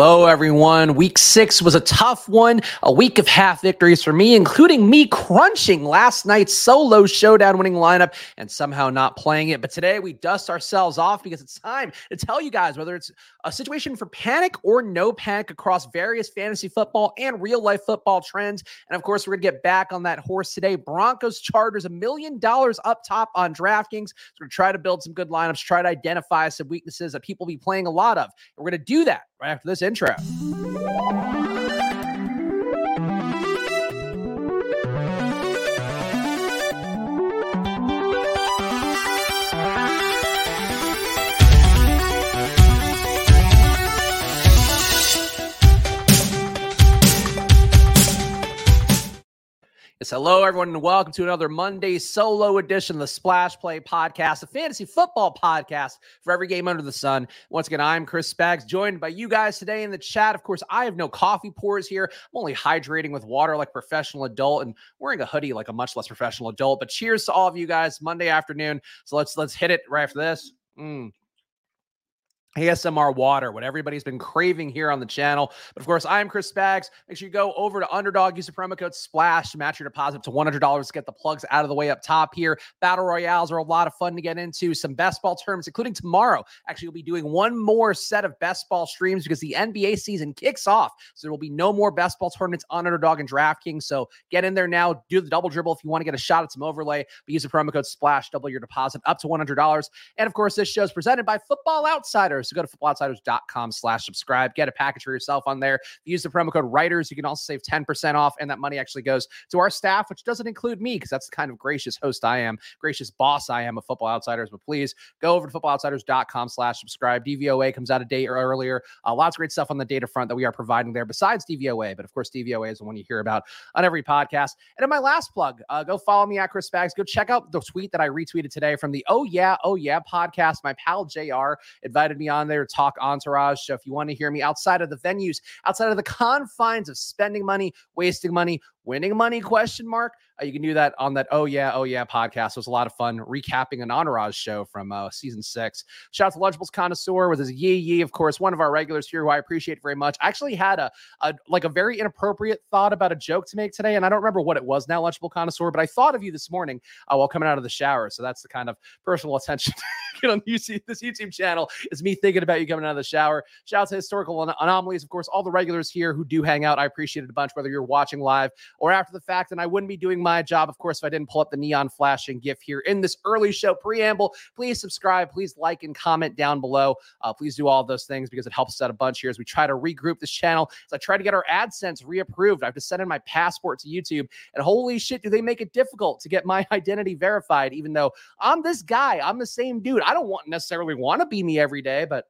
Hello, everyone. Week six was a tough one, a week of half victories for me, including me crunching last night's solo showdown winning lineup and somehow not playing it. But today we dust ourselves off because it's time to tell you guys whether it's a situation for panic or no panic across various fantasy football and real life football trends. And of course, we're going to get back on that horse today. Broncos Chargers, a million dollars up top on DraftKings. So we're going to try to build some good lineups, try to identify some weaknesses that people be playing a lot of. And we're going to do that right after this intro. Yes, hello, everyone, and welcome to another Monday solo edition of the Splash Play Podcast, a fantasy football podcast for every game under the sun. Once again, I'm Chris Spags, joined by you guys today in the chat. Of course, I have no coffee pours here. I'm only hydrating with water like professional adult and wearing a hoodie like a much less professional adult. But cheers to all of you guys, Monday afternoon. So let's let's hit it right after this. Mm. ASMR water, what everybody's been craving here on the channel. But of course, I'm Chris Spags. Make sure you go over to Underdog, use the promo code SPLASH to match your deposit to $100 to get the plugs out of the way up top here. Battle Royales are a lot of fun to get into. Some best ball tournaments, including tomorrow. Actually, we'll be doing one more set of best ball streams because the NBA season kicks off. So there will be no more best ball tournaments on Underdog and DraftKings. So get in there now. Do the double dribble if you want to get a shot at some overlay. But use the promo code SPLASH, double your deposit up to $100. And of course, this show is presented by Football Outsiders. So go to footballoutsiders.com slash subscribe. Get a package for yourself on there. Use the promo code WRITERS. You can also save 10% off, and that money actually goes to our staff, which doesn't include me because that's the kind of gracious host I am, gracious boss I am of Football Outsiders. But please go over to footballoutsiders.com slash subscribe. DVOA comes out a day or earlier. Uh, lots of great stuff on the data front that we are providing there besides DVOA. But of course, DVOA is the one you hear about on every podcast. And in my last plug, uh, go follow me at Chris Spags. Go check out the tweet that I retweeted today from the Oh Yeah, Oh Yeah podcast. My pal JR invited me on there talk entourage. So if you want to hear me outside of the venues, outside of the confines of spending money, wasting money, winning money question mark? Uh, you can do that on that oh yeah oh yeah podcast. It was a lot of fun recapping an entourage show from uh, season six. Shout out to lunchables connoisseur with his yee yee of course one of our regulars here who i appreciate very much. I actually had a, a like a very inappropriate thought about a joke to make today and i don't remember what it was now lunchable connoisseur but i thought of you this morning uh, while coming out of the shower. So that's the kind of personal attention get on YouTube, this YouTube channel is me thinking about you coming out of the shower. Shout out to Historical Anomalies, of course, all the regulars here who do hang out. I appreciate it a bunch, whether you're watching live or after the fact. And I wouldn't be doing my job, of course, if I didn't pull up the neon flashing GIF here in this early show preamble. Please subscribe, please like and comment down below. Uh, please do all those things because it helps us out a bunch here as we try to regroup this channel. As I try to get our AdSense reapproved, I have to send in my passport to YouTube. And holy shit, do they make it difficult to get my identity verified, even though I'm this guy, I'm the same dude. I don't want necessarily want to be me every day, but but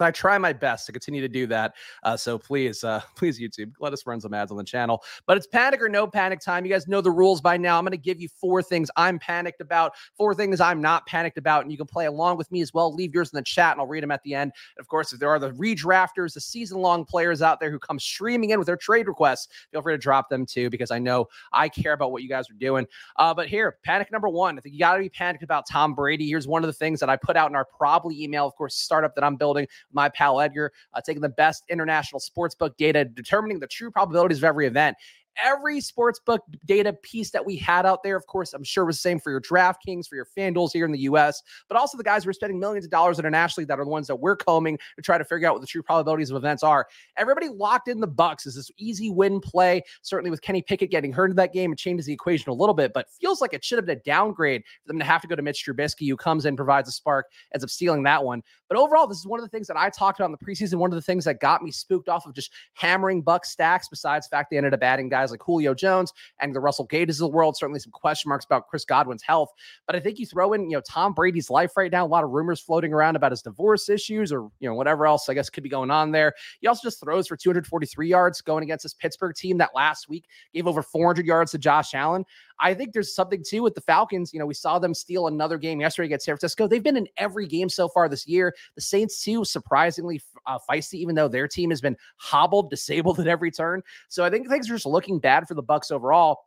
I try my best to continue to do that. Uh, so please, uh, please, YouTube, let us run some ads on the channel. But it's panic or no panic time. You guys know the rules by now. I'm going to give you four things I'm panicked about, four things I'm not panicked about, and you can play along with me as well. Leave yours in the chat, and I'll read them at the end. And of course, if there are the redrafters, the season-long players out there who come streaming in with their trade requests, feel free to drop them too, because I know I care about what you guys are doing. Uh, but here, panic number one. I think you got to be panicked about Tom Brady. Here's one of the things that I put out in our probably email, of course, startup that I'm building my pal Edgar, uh, taking the best international sportsbook data, determining the true probabilities of every event every sportsbook data piece that we had out there. Of course, I'm sure was the same for your DraftKings, for your FanDuels here in the US, but also the guys who are spending millions of dollars internationally that are the ones that we're combing to try to figure out what the true probabilities of events are. Everybody locked in the Bucks is this easy win play. Certainly with Kenny Pickett getting hurt in that game, it changes the equation a little bit, but feels like it should have been a downgrade for them to have to go to Mitch Trubisky, who comes in, provides a spark, ends up stealing that one. But overall, this is one of the things that I talked about in the preseason. One of the things that got me spooked off of just hammering Buck stacks, besides the fact they ended up adding guys like Julio Jones and the Russell Gates of the world. Certainly some question marks about Chris Godwin's health. But I think you throw in, you know, Tom Brady's life right now, a lot of rumors floating around about his divorce issues or, you know, whatever else I guess could be going on there. He also just throws for 243 yards going against this Pittsburgh team that last week gave over 400 yards to Josh Allen. I think there's something too with the Falcons. You know, we saw them steal another game yesterday against San Francisco. They've been in every game so far this year. The Saints, too, surprisingly uh, feisty, even though their team has been hobbled, disabled at every turn. So I think things are just looking bad for the Bucks overall.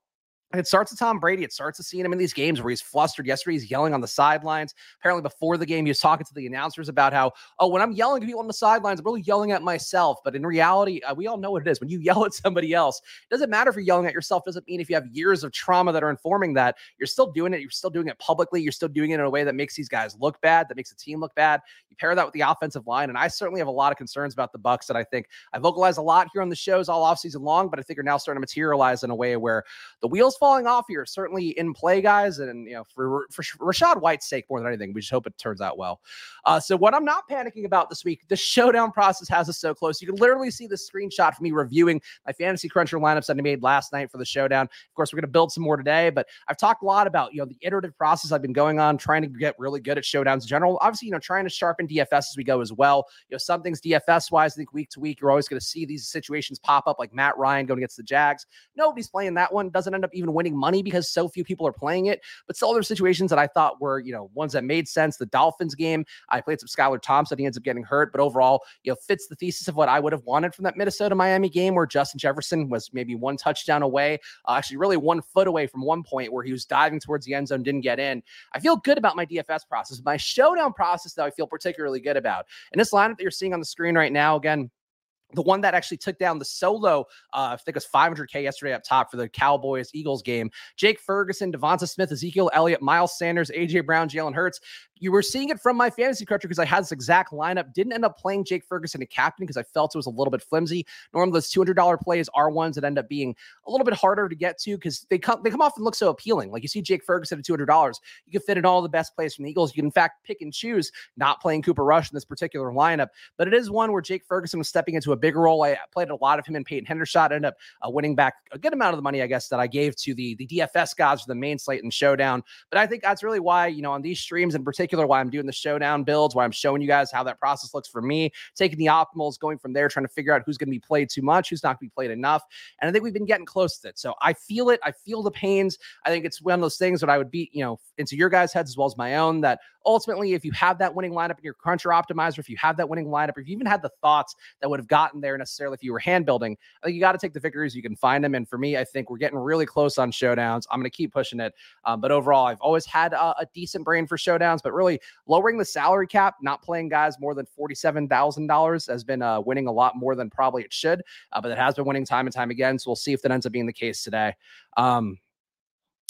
It starts with Tom Brady. It starts with seeing him in these games where he's flustered. Yesterday, he's yelling on the sidelines. Apparently, before the game, he was talking to the announcers about how, oh, when I'm yelling at people on the sidelines, I'm really yelling at myself. But in reality, uh, we all know what it is. When you yell at somebody else, it doesn't matter if you're yelling at yourself. It doesn't mean if you have years of trauma that are informing that you're still doing it. You're still doing it publicly. You're still doing it in a way that makes these guys look bad, that makes the team look bad. You pair that with the offensive line, and I certainly have a lot of concerns about the Bucks that I think I vocalize a lot here on the shows all offseason long, but I think are now starting to materialize in a way where the wheels falling off here certainly in play, guys. And you know, for for Rachaad White's sake, more than anything, we just hope it turns out well. Uh, so what I'm not panicking about this week, the showdown process has us so close. You can literally see the screenshot for me reviewing my fantasy cruncher lineups that I made last night for the showdown. Of course, we're going to build some more today, but I've talked a lot about you know the iterative process I've been going on, trying to get really good at showdowns in general. Obviously, you know, trying to sharpen DFS as we go as well. You know, some things DFS wise, I think week to week, you're always going to see these situations pop up, like Matt Ryan going against the Jags. Nobody's playing that one. Doesn't end up even winning money because so few people are playing it. But still, other situations that I thought were you know ones that made sense. The Dolphins game, I played some Skylar Thompson. He ends up getting hurt, but overall, you know, fits the thesis of what I would have wanted from that Minnesota Miami game where Justin Jefferson was maybe one touchdown away, uh, actually, really one foot away from one point where he was diving towards the end zone, didn't get in. I feel good about my DFS process. My showdown process, though, I feel particularly good about. And this lineup that you're seeing on the screen right now, again, the one that actually took down the solo, uh, I think it was 500K yesterday up top for the Cowboys Eagles game. Jake Ferguson, Devonta Smith, Ezekiel Elliott, Miles Sanders, AJ Brown, Jalen Hurts you were seeing it from my fantasy cruncher because I had this exact lineup. Didn't end up playing Jake Ferguson a captain because I felt it was a little bit flimsy. Normally, those $200 plays are ones that end up being a little bit harder to get to because they come they come off and look so appealing. Like you see Jake Ferguson at $200, you can fit in all the best plays from the Eagles. You can in fact pick and choose not playing Cooper Rush in this particular lineup, but it is one where Jake Ferguson was stepping into a bigger role. I played a lot of him and Peyton Hendershot. Ended up uh, winning back a good amount of the money, I guess, that I gave to the the DFS gods for the main slate and showdown. But I think that's really why you know on these streams in particular why I'm doing the showdown builds why I'm showing you guys how that process looks for me, taking the optimals, going from there, trying to figure out who's going to be played too much, who's not going to be played enough. And I think we've been getting close to it. So I feel it. I feel the pains. I think it's one of those things that I would be, you know, into your guys' heads as well as my own that ultimately, if you have that winning lineup in your cruncher optimizer, if you have that winning lineup, if you even had the thoughts that would have gotten there necessarily if you were hand building, I think you got to take the victories you can find them. And for me, I think we're getting really close on showdowns. I'm going to keep pushing it. Um, but overall, I've always had a, a decent brain for showdowns, but really lowering the salary cap, not playing guys more than $47,000 has been uh, winning a lot more than probably it should, uh, but it has been winning time and time again. So we'll see if that ends up being the case today. Um,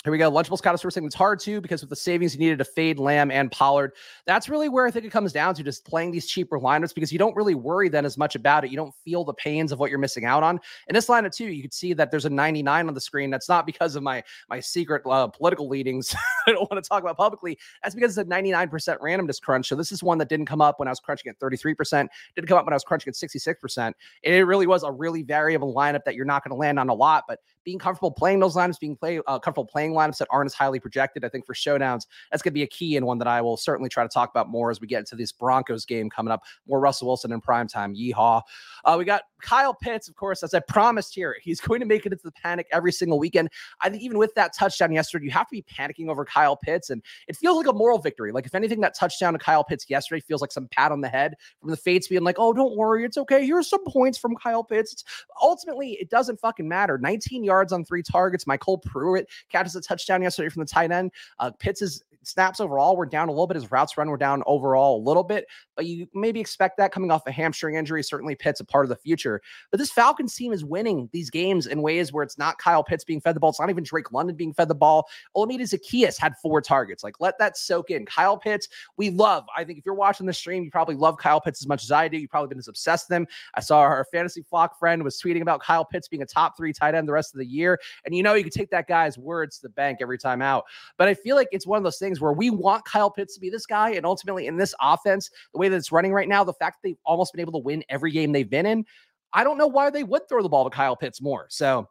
here we go. Lunchables Scott is saying it's hard too because with the savings you needed to fade Lamb and Pollard. That's really where I think it comes down to just playing these cheaper lineups because you don't really worry then as much about it. You don't feel the pains of what you're missing out on. In this lineup too, you can see that there's a 99 on the screen. That's not because of my my secret uh, political leadings. I don't want to talk about publicly. That's because it's a 99% randomness crunch. So this is one that didn't come up when I was crunching at 33%. Didn't come up when I was crunching at 66%. It really was a really variable lineup that you're not going to land on a lot, but being comfortable playing those lineups, being play uh, comfortable playing lineups that aren't as highly projected. I think for showdowns, that's going to be a key and one that I will certainly try to talk about more as we get into this Broncos game coming up. More Russell Wilson in prime time. Yeehaw. Uh, we got Kyle Pitts, of course, as I promised here. He's going to make it into the panic every single weekend. I think even with that touchdown yesterday, you have to be panicking over Kyle Pitts. And it feels like a moral victory. Like, if anything, that touchdown to Kyle Pitts yesterday feels like some pat on the head from the Fates being like, oh, don't worry. It's okay. Here's some points from Kyle Pitts. It's, ultimately, it doesn't fucking matter. 19 yards on three targets. MyCole Pruitt catches a touchdown yesterday from the tight end. Uh, Pitts is snaps overall were down a little bit. His routes run were down overall a little bit, but you maybe expect that coming off a hamstring injury. Certainly, Pitts a part of the future. But this Falcons team is winning these games in ways where it's not Kyle Pitts being fed the ball. It's not even Drake London being fed the ball. Olamide Zaccheaus had four targets. Like, let that soak in. Kyle Pitts, we love. I think if you're watching the stream, you probably love Kyle Pitts as much as I do. You've probably been as obsessed with him. I saw our fantasy flock friend was tweeting about Kyle Pitts being a top three tight end the rest of the year. And you know, you can take that guy's words to the bank every time out. But I feel like it's one of those things where we want Kyle Pitts to be this guy. And ultimately, in this offense, the way that it's running right now, the fact that they've almost been able to win every game they've been in, I don't know why they would throw the ball to Kyle Pitts more. So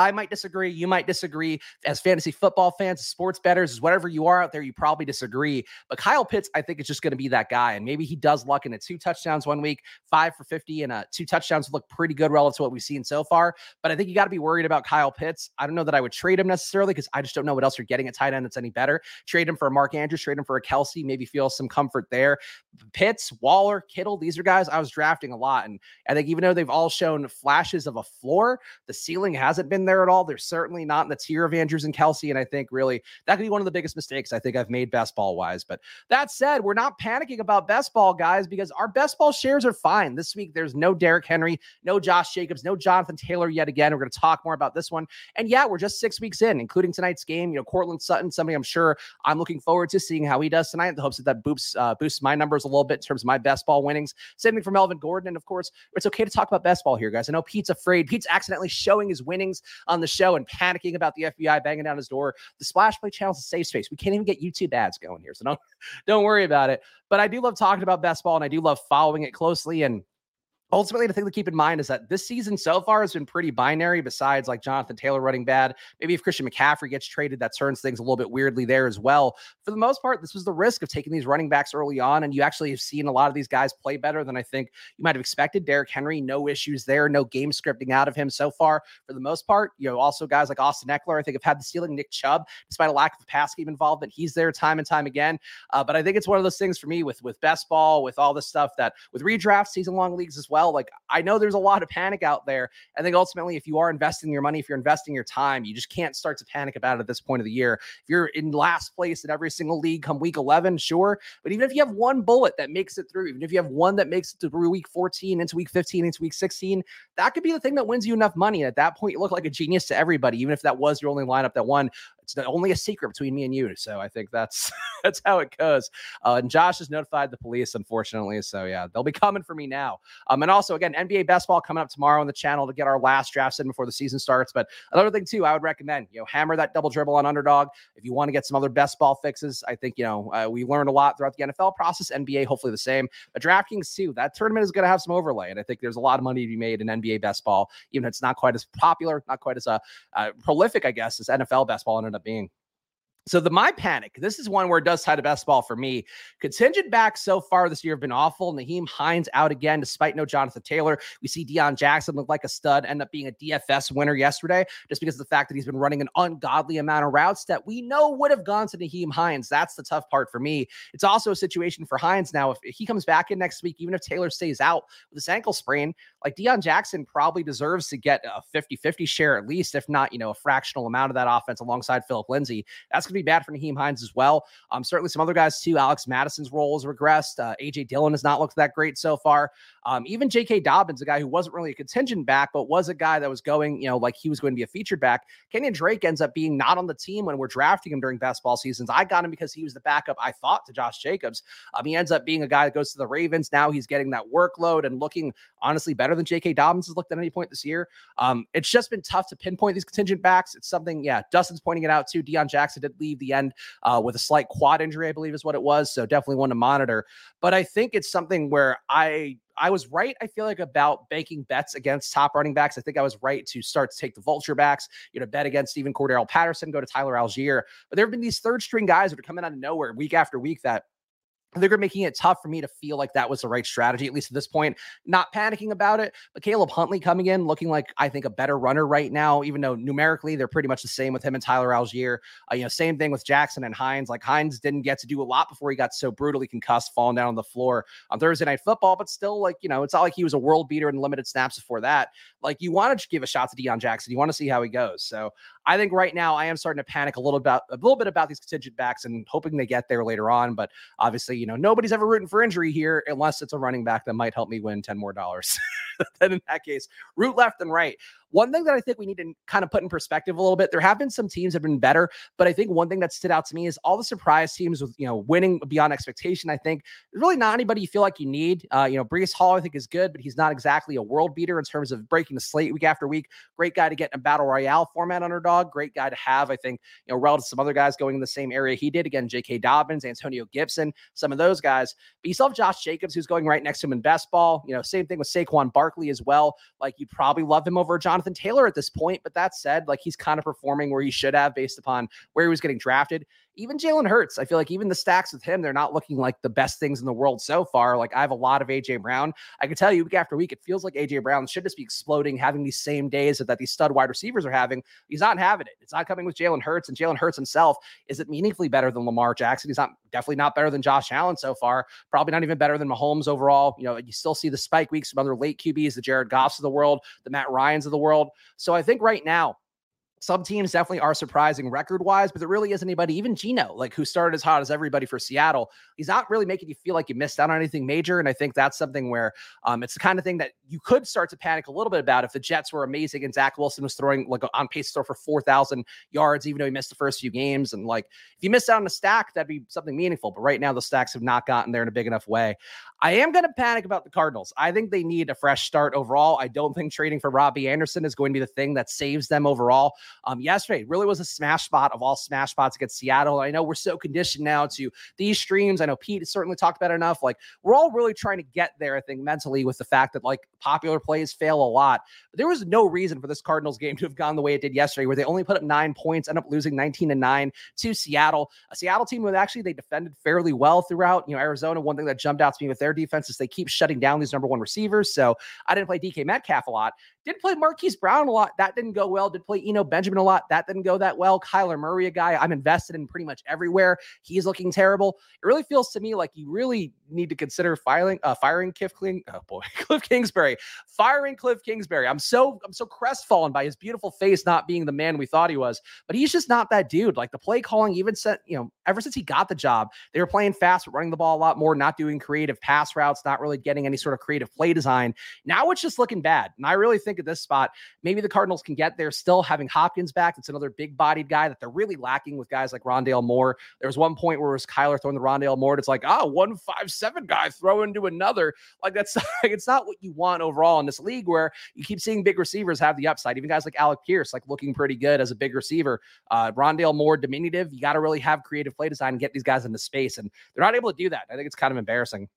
I might disagree. You might disagree. As fantasy football fans, sports betters, whatever you are out there, you probably disagree. But Kyle Pitts, I think, is just going to be that guy. And maybe he does luck in a two touchdowns one week, five for 50, and uh, two touchdowns look pretty good relative to what we've seen so far. But I think you got to be worried about Kyle Pitts. I don't know that I would trade him necessarily because I just don't know what else you're getting at tight end that's any better. Trade him for a Mark Andrews, trade him for a Kelce, maybe feel some comfort there. Pitts, Waller, Kittle, these are guys I was drafting a lot. And I think even though they've all shown flashes of a floor, the ceiling hasn't been there at all. They're certainly not in the tier of Andrews and Kelce. And I think really that could be one of the biggest mistakes I think I've made best ball wise. But that said, we're not panicking about best ball, guys, because our best ball shares are fine. This week, there's no Derrick Henry, no Josh Jacobs, no Jonathan Taylor yet again. We're going to talk more about this one. And yeah, we're just six weeks in, including tonight's game. You know, Courtland Sutton, somebody I'm sure I'm looking forward to seeing how he does tonight in the hopes that that boosts, uh, boosts my numbers a little bit in terms of my best ball winnings. Same thing for Melvin Gordon. And of course, it's okay to talk about best ball here, guys. I know Pete's afraid. Pete's accidentally showing his winnings on the show and panicking about the FBI banging down his door. The Splash Play channel is a safe space. We can't even get YouTube ads going here. So don't, don't worry about it. But I do love talking about best ball and I do love following it closely. And ultimately the thing to keep in mind is that this season so far has been pretty binary besides like jonathan taylor running bad. Maybe if christian mccaffrey gets traded that turns things a little bit weirdly there as well. For the most part this was the risk of taking these running backs early on and you actually have seen a lot of these guys play better than i think you might have expected. Derrick henry no issues there no game scripting out of him so far. For the most part you know also guys like austin ekeler i think have had the ceiling. Nick chubb despite a lack of pass game involvement he's there time and time again. Uh, but i think it's one of those things for me with with best ball with all this stuff that with redraft season long leagues as well well. Like I know there's a lot of panic out there. I think ultimately, if you are investing your money, if you're investing your time, you just can't start to panic about it at this point of the year. If you're in last place in every single league come week 11, sure. But even if you have one bullet that makes it through, even if you have one that makes it through week 14 into week 15 into week 16, that could be the thing that wins you enough money. And At that point, you look like a genius to everybody, even if that was your only lineup that won it's only a secret between me and you. So I think that's that's how it goes. Uh, and Josh has notified the police, unfortunately. So yeah, they'll be coming for me now. Um, and also again, NBA basketball coming up tomorrow on the channel to get our last drafts in before the season starts. But another thing too, I would recommend you know hammer that double dribble on underdog if you want to get some other best ball fixes. I think you know uh, we learned a lot throughout the NFL process. NBA hopefully the same. But DraftKings too, that tournament is going to have some overlay, and I think there's a lot of money to be made in NBA best ball, even if it's not quite as popular, not quite as uh, uh prolific, I guess, as NFL best ball ended up being. So the my panic, this is one where it does tie to best ball for me. Contingent backs so far this year have been awful. Nyheim Hines out again, despite no Jonathan Taylor. We see Deon Jackson look like a stud, end up being a DFS winner yesterday, just because of the fact that he's been running an ungodly amount of routes that we know would have gone to Nyheim Hines. That's the tough part for me. It's also a situation for Hines now. If he comes back in next week, even if Taylor stays out with his ankle sprain, like Deon Jackson probably deserves to get a 50-50 share at least, if not, you know, a fractional amount of that offense alongside Phillip Lindsay. That's going to be bad for Nyheim Hines as well. Um, certainly some other guys too. Alex Mattison's role has regressed. Uh, AJ Dillon has not looked that great so far. Um, even J.K. Dobbins, a guy who wasn't really a contingent back, but was a guy that was going, you know, like he was going to be a featured back. Kenyan Drake ends up being not on the team when we're drafting him during basketball seasons. I got him because he was the backup, I thought, to Josh Jacobs. Um, he ends up being a guy that goes to the Ravens. Now he's getting that workload and looking honestly better than J.K. Dobbins has looked at any point this year. Um, it's just been tough to pinpoint these contingent backs. It's something, yeah, Dustin's pointing it out too. Deon Jackson did leave the end uh, with a slight quad injury, I believe is what it was. So definitely one to monitor. But I think it's something where I I was right, I feel like, about banking bets against top running backs. I think I was right to start to take the vulture backs, you know, bet against Stephen Cordarrelle Patterson, go to Tyler Allgeier. But there have been these third string guys that are coming out of nowhere week after week that they're making it tough for me to feel like that was the right strategy, at least at this point. Not panicking about it, but Caleb Huntley coming in looking like I think a better runner right now, even though numerically they're pretty much the same with him and Tyler Allgeier. Uh, you know, same thing with Jackson and Hines. Like Hines didn't get to do a lot before he got so brutally concussed, falling down on the floor on Thursday night football, but still, like, you know, it's not like he was a world beater in limited snaps before that. Like, you want to give a shot to Deon Jackson. You want to see how he goes. So I think right now I am starting to panic a little about a little bit about these contingent backs and hoping they get there later on. But obviously, you know, nobody's ever rooting for injury here unless it's a running back that might help me win 10 more dollars. then in that case, root left and right. One thing that I think we need to kind of put in perspective a little bit, there have been some teams that have been better, but I think one thing that stood out to me is all the surprise teams with, you know, winning beyond expectation. I think there's really not anybody you feel like you need. Uh, you know, Breece Hall, I think is good, but he's not exactly a world beater in terms of breaking the slate week after week. Great guy to get in a battle royale format underdog. Great guy to have, I think, you know, relative to some other guys going in the same area he did. Again, J.K. Dobbins, Antonio Gibson, some of those guys. But you still have Josh Jacobs, who's going right next to him in best ball. You know, same thing with Saquon Barkley as well. Like you'd probably love him over Jonathan Taylor at this point. But that said, like he's kind of performing where he should have based upon where he was getting drafted. Even Jalen Hurts, I feel like even the stacks with him, they're not looking like the best things in the world so far. Like I have a lot of AJ Brown. I can tell you week after week, it feels like AJ Brown should just be exploding, having these same days that, that these stud wide receivers are having. He's not having it. It's not coming with Jalen Hurts, and Jalen Hurts himself is it meaningfully better than Lamar Jackson? He's not definitely not better than Josh Allen so far. Probably not even better than Mahomes overall. You know, you still see the spike weeks from other late QBs, the Jared Goffs of the world, the Matt Ryans of the world. So I think right now some teams definitely are surprising record wise, but there really isn't anybody, even Geno, like who started as hot as everybody for Seattle. He's not really making you feel like you missed out on anything major. And I think that's something where um, it's the kind of thing that you could start to panic a little bit about if the Jets were amazing and Zach Wilson was throwing like on pace to throw for 4,000 yards, even though he missed the first few games. And like if you miss out on a stack, that'd be something meaningful. But right now, the stacks have not gotten there in a big enough way. I am going to panic about the Cardinals. I think they need a fresh start overall. I don't think trading for Robbie Anderson is going to be the thing that saves them overall. Um, yesterday really was a smash spot of all smash spots against Seattle. I know we're so conditioned now to these streams. I know Pete certainly talked about enough. Like we're all really trying to get there, I think, mentally with the fact that like popular plays fail a lot. But there was no reason for this Cardinals game to have gone the way it did yesterday, where they only put up nine points, end up losing 19 to 9 to Seattle. A Seattle team with actually they defended fairly well throughout. You know, Arizona, one thing that jumped out to me with their defense is they keep shutting down these number one receivers. So I didn't play DK Metcalf a lot. Didn't play Marquise Brown a lot. That didn't go well. Did play Eno Benjamin a lot. That didn't go that well. Kyler Murray, a guy I'm invested in pretty much everywhere. He's looking terrible. It really feels to me like you really need to consider filing, uh, firing Cliff King. Oh boy, Cliff Kingsbury, firing Cliff Kingsbury. I'm so I'm so crestfallen by his beautiful face not being the man we thought he was. But he's just not that dude. Like the play calling, even set you know ever since he got the job, they were playing fast, running the ball a lot more, not doing creative pass routes, not really getting any sort of creative play design. Now it's just looking bad. And I really think at this spot, maybe the Cardinals can get there still having Hopkins back. It's another big bodied guy that they're really lacking with guys like Rondale Moore. There was one point where it was Kyler throwing the Rondale Moore. It's like, ah, oh, one five seven guy throw into another. Like that's like it's not what you want overall in this league where you keep seeing big receivers have the upside. Even guys like Alec Pierce, like looking pretty good as a big receiver. Uh, Rondale Moore, diminutive. You got to really have creative play design and get these guys into space. And they're not able to do that. I think it's kind of embarrassing.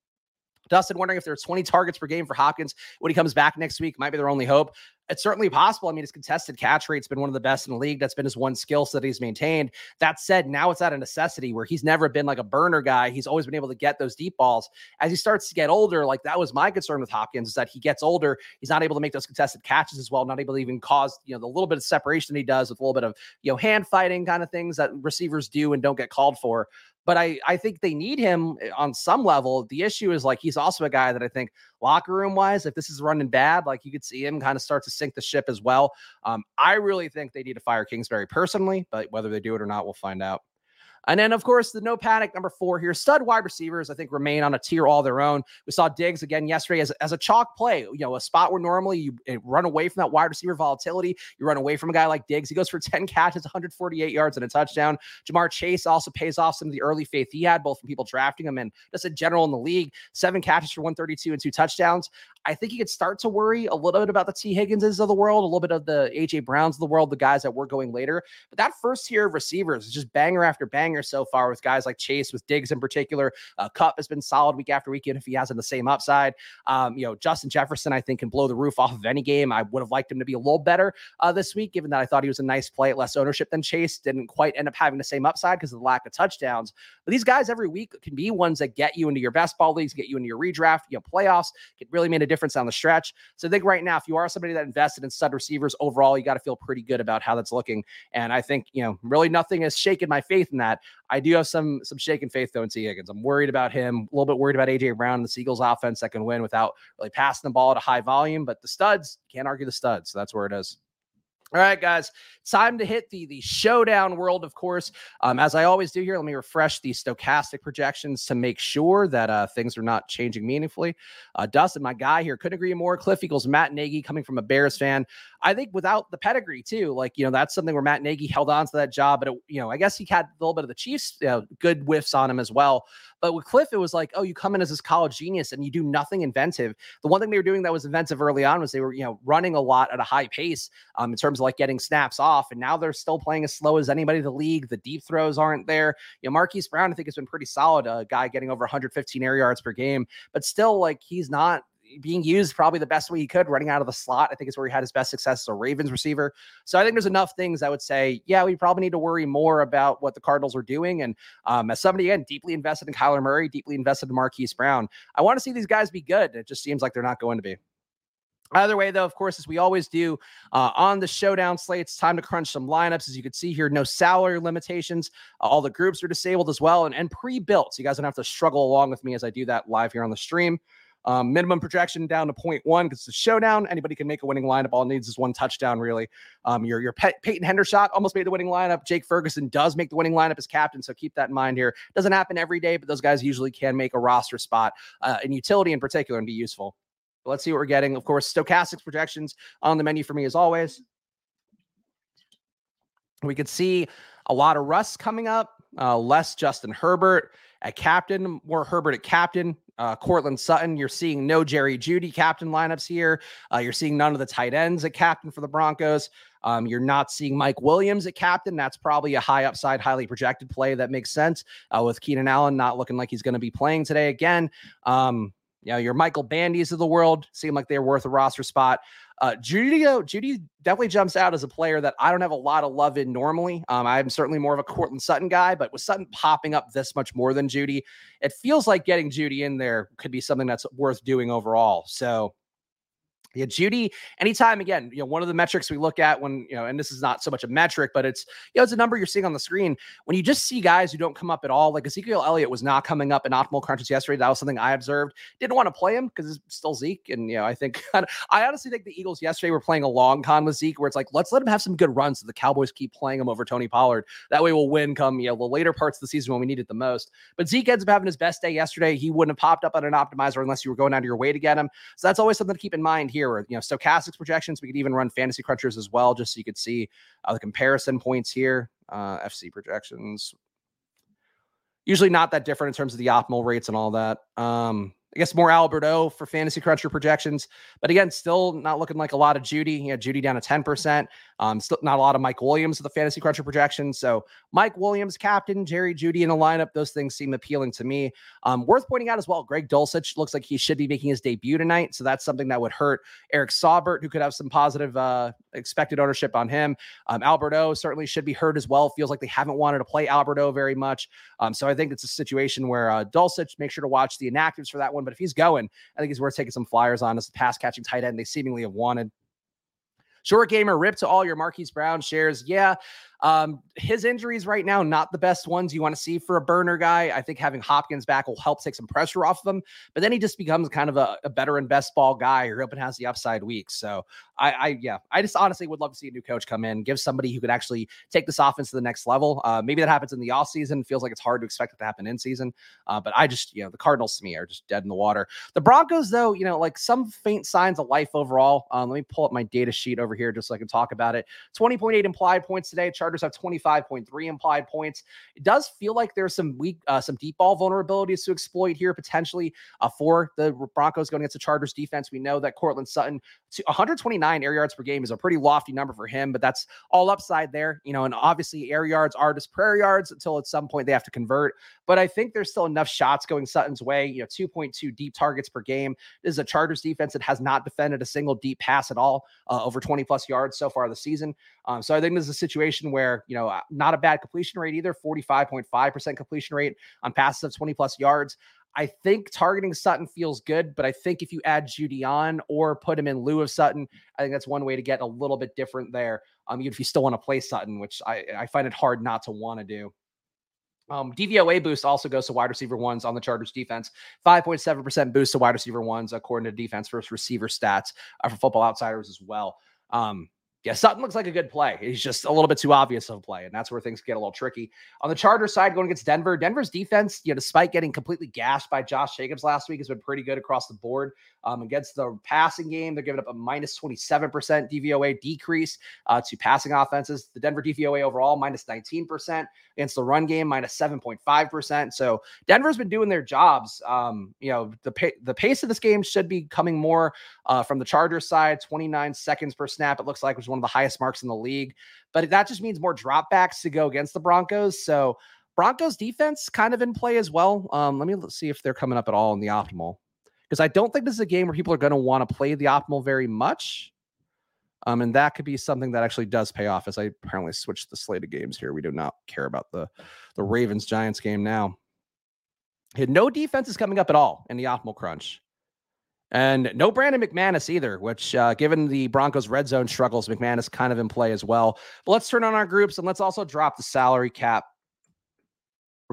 Dustin wondering if there's 20 targets per game for Hopkins when he comes back next week. Might be their only hope. It's certainly possible. I mean, his contested catch rate's been one of the best in the league. That's been his one skill set he's maintained. That said, now it's at a necessity where he's never been like a burner guy. He's always been able to get those deep balls. As he starts to get older, like that was my concern with Hopkins is that he gets older. He's not able to make those contested catches as well, not able to even cause, you know, the little bit of separation he does with a little bit of, you know, hand fighting kind of things that receivers do and don't get called for but I I think they need him eh, on some level. The issue is like he's also a guy that I think locker room wise, if this is running bad, like you could see him kind of start to sink the ship as well. Um, I really think they need to fire Kingsbury personally, but whether they do it or not, we'll find out. And then, of course, the no panic number four here. Stud wide receivers, I think, remain on a tier all their own. We saw Diggs again yesterday as, as a chalk play, you know, a spot where normally you eh, run away from that wide receiver volatility. You run away from a guy like Diggs. He goes for 10 catches, 148 yards, and a touchdown. Ja'Marr Chase also pays off some of the early faith he had, both from people drafting him and just in general in the league. Seven catches for 132 and two touchdowns. I think you could start to worry a little bit about the T. Higginses of the world, a little bit of the AJ Browns of the world, the guys that were going later. But that first tier of receivers is just banger after banger so far with guys like Chase, with Diggs in particular. Uh, Kupp has been solid week after week, if he hasn't the same upside. Um, you know, Justin Jefferson, I think, can blow the roof off of any game. I would have liked him to be a little better uh, this week, given that I thought he was a nice play at less ownership than Chase. Didn't quite end up having the same upside because of the lack of touchdowns. But these guys every week can be ones that get you into your best ball leagues, get you into your redraft, you know, playoffs, can really make a difference down the stretch. So I think right now, if you are somebody that invested in stud receivers overall, you got to feel pretty good about how that's looking. And I think, you know, really nothing has shaken my faith in that. I do have some some shaken faith though in Tee Higgins. I'm worried about him, a little bit worried about AJ Brown and the Seagulls offense that can win without really passing the ball at a high volume. But the studs, can't argue the studs. So that's where it is. All right, guys, time to hit the the showdown world. Of course, um, as I always do here, let me refresh the stochastic projections to make sure that uh, things are not changing meaningfully. Uh, Dustin, my guy here, couldn't agree more. Cliff equals Matt Nagy coming from a Bears fan. I think without the pedigree too, like you know, that's something where Matt Nagy held on to that job, but it, you know, I guess he had a little bit of the Chiefs you know, good whiffs on him as well. But with Cliff, it was like, oh, you come in as this college genius and you do nothing inventive. The one thing they were doing that was inventive early on was they were, you know, running a lot at a high pace um, in terms of like getting snaps off. And now they're still playing as slow as anybody in the league. The deep throws aren't there. You know, Marquise Brown, I think, has been pretty solid. A guy getting over 115 air yards per game, but still, like, he's not being used probably the best way he could, running out of the slot. I think is where he had his best success as a Ravens receiver. So I think there's enough things I would say, yeah, we probably need to worry more about what the Cardinals are doing. And um, as somebody again deeply invested in Kyler Murray, deeply invested in Marquise Brown, I want to see these guys be good. It just seems like they're not going to be. Either way, though, of course, as we always do uh, on the showdown slate, it's time to crunch some lineups. As you can see here, no salary limitations. Uh, all the groups are disabled as well and, and pre built. So you guys don't have to struggle along with me as I do that live here on the stream. Um, minimum projection down to 0.1 because it's a showdown. Anybody can make a winning lineup. All needs is one touchdown, really. Um, your your Pey- Peyton Hendershot almost made the winning lineup. Jake Ferguson does make the winning lineup as captain, so keep that in mind here. Doesn't happen every day, but those guys usually can make a roster spot uh, in utility in particular and be useful. But let's see what we're getting. Of course, stochastics projections on the menu for me as always. We could see a lot of Russ coming up, uh, less Justin Herbert at captain, more Herbert at captain. Uh, Courtland Sutton, you're seeing no Jerry Jeudy captain lineups here. Uh, you're seeing none of the tight ends at captain for the Broncos. Um, you're not seeing Mike Williams at captain. That's probably a high upside, highly projected play that makes sense uh, with Keenan Allen not looking like he's going to be playing today again. Um, you know, your Michael Bandys of the world seem like they're worth a roster spot. Uh, Jeudy, Jeudy definitely jumps out as a player that I don't have a lot of love in normally. Um, I'm certainly more of a Courtland Sutton guy, but with Sutton popping up this much more than Jeudy, it feels like getting Jeudy in there could be something that's worth doing overall. So yeah, Jeudy, anytime again, you know, one of the metrics we look at when, you know, and this is not so much a metric, but it's, you know, it's a number you're seeing on the screen. When you just see guys who don't come up at all, like Ezekiel Elliott was not coming up in optimal crunches yesterday. That was something I observed. Didn't want to play him because it's still Zeke. And, you know, I think, I honestly think the Eagles yesterday were playing a long con with Zeke where it's like, let's let him have some good runs so the Cowboys keep playing him over Tony Pollard. That way we'll win come, you know, the later parts of the season when we need it the most. But Zeke ends up having his best day yesterday. He wouldn't have popped up on an optimizer unless you were going out of your way to get him. So that's always something to keep in mind here. Where, you know, stochastic projections. We could even run fantasy crunchers as well, just so you could see uh, the comparison points here. Uh, FC projections. Usually not that different in terms of the optimal rates and all that. Um, I guess more Alberto for fantasy cruncher projections, but again, still not looking like a lot of Jeudy. You know, Jeudy down to 10%. Um, still not a lot of Mike Williams with the fantasy cruncher projections. So Mike Williams, captain, Jerry Jeudy in the lineup. Those things seem appealing to me. Um, worth pointing out as well, Greg Dulcich looks like he should be making his debut tonight. So that's something that would hurt Eric Saubert, who could have some positive uh, expected ownership on him. Um, Alberto certainly should be hurt as well. Feels like they haven't wanted to play Alberto very much. Um, so I think it's a situation where uh, Dulcich, make sure to watch the inactives for that one. But if he's going, I think he's worth taking some flyers on as a pass catching tight end. They seemingly have wanted. Short gamer, rip to all your Marquise Brown shares. Yeah, um, his injuries right now, not the best ones you want to see for a burner guy. I think having Hopkins back will help take some pressure off of him, but then he just becomes kind of a, a better and best ball guy who open has the upside weeks. So I, I, yeah, I just honestly would love to see a new coach come in, give somebody who could actually take this offense to the next level. Uh, maybe that happens in the off season. Feels like it's hard to expect it to happen in season. Uh, but I just, you know, the Cardinals to me are just dead in the water. The Broncos, though, you know, like some faint signs of life overall. Um, let me pull up my data sheet over here just so I can talk about it. 20.8 implied points today. Have 25.3 implied points. It does feel like there's some weak, uh, some deep ball vulnerabilities to exploit here potentially uh, for the Broncos going against the Chargers defense. We know that Courtland Sutton, 129 air yards per game is a pretty lofty number for him, but that's all upside there, you know. And obviously, air yards are just prayer yards until at some point they have to convert. But I think there's still enough shots going Sutton's way. You know, 2.2 deep targets per game. This is a Chargers defense that has not defended a single deep pass at all uh, over 20 plus yards so far this season. Um, so I think this is a situation where you know uh, not a bad completion rate either, 45.5% completion rate on passes of 20 plus yards. I think targeting Sutton feels good, but I think if you add Jeudy on or put him in lieu of Sutton, I think that's one way to get a little bit different there. Um, if you still want to play Sutton, which I, I find it hard not to want to do. Um, DVOA boost also goes to wide receiver ones on the Chargers defense. 5.7% boost to wide receiver ones, according to defense first receiver stats uh, for football outsiders as well. Um, yeah, Sutton looks like a good play. He's just a little bit too obvious of a play, and that's where things get a little tricky. On the Charger side, going against Denver, Denver's defense, you know, despite getting completely gashed by Josh Jacobs last week, has been pretty good across the board. Um, against the passing game, they're giving up a minus 27% DVOA decrease uh, to passing offenses. The Denver DVOA overall, minus 19%. Against the run game, minus 7.5%. So Denver's been doing their jobs. Um, you know, the, pa- the pace of this game should be coming more uh, from the Chargers side, 29 seconds per snap, it looks like, is one of the highest marks in the league. But that just means more dropbacks to go against the Broncos. So Broncos defense kind of in play as well. Um, let me see if they're coming up at all in the optimal because I don't think this is a game where people are going to want to play the optimal very much. Um, and that could be something that actually does pay off as I apparently switched the slate of games here. We do not care about the the Ravens Giants game now. Had no defenses coming up at all in the optimal crunch. And no Brandon McManus either, which, uh, given the Broncos' red zone struggles, McManus kind of in play as well. But let's turn on our groups and let's also drop the salary cap.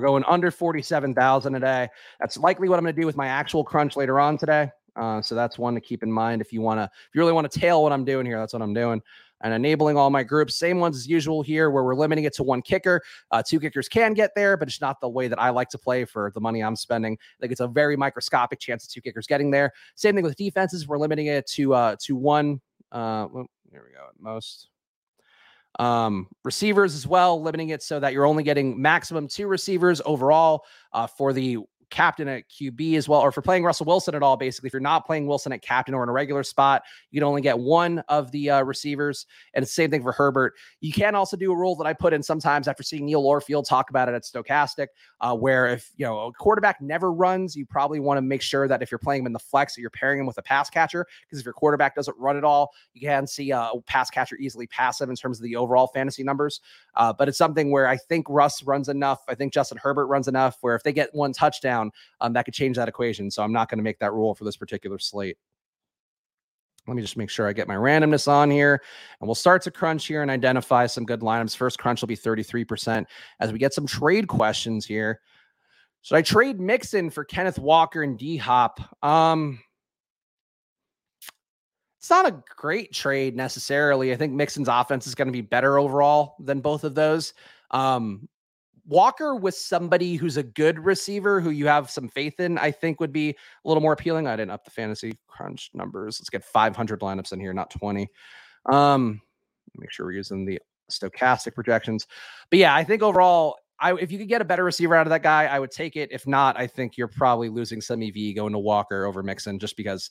We're going under 47,000 a day. That's likely what I'm going to do with my actual crunch later on today. Uh, so that's one to keep in mind if you want to, if you really want to tail what I'm doing here, that's what I'm doing. And enabling all my groups, same ones as usual here, where we're limiting it to one kicker. Uh, two kickers can get there, but it's not the way that I like to play for the money I'm spending. Like it's a very microscopic chance of two kickers getting there. Same thing with defenses. We're limiting it to uh, to one. Uh, well, here we go. At most um, receivers as well, limiting it so that you're only getting maximum two receivers overall uh, for the captain at QB as well, or for playing Russell Wilson at all, basically, if you're not playing Wilson at captain or in a regular spot, you can only get one of the uh, receivers. And it's the same thing for Herbert. You can also do a rule that I put in sometimes after seeing Neil Orfield talk about it at Stochastic, uh, where if you know a quarterback never runs, you probably want to make sure that if you're playing him in the flex, that you're pairing him with a pass catcher. Because if your quarterback doesn't run at all, you can see a pass catcher easily passive in terms of the overall fantasy numbers. Uh, but it's something where I think Russ runs enough. I think Justin Herbert runs enough where if they get one touchdown, um, that could change that equation. So I'm not going to make that rule for this particular slate. Let me just make sure I get my randomness on here. And we'll start to crunch here and identify some good lineups. First crunch will be 33% as we get some trade questions here. Should I trade Mixon for Kenneth Walker and D Hop? Um, it's not a great trade necessarily. I think Mixon's offense is going to be better overall than both of those. Um, Walker with somebody who's a good receiver who you have some faith in, I think would be a little more appealing. I didn't up the fantasy crunch numbers. Let's get 500 lineups in here, not 20. Um, make sure we're using the stochastic projections. But yeah, I think overall, I if you could get a better receiver out of that guy, I would take it. If not, I think you're probably losing some EV going to Walker over Mixon just because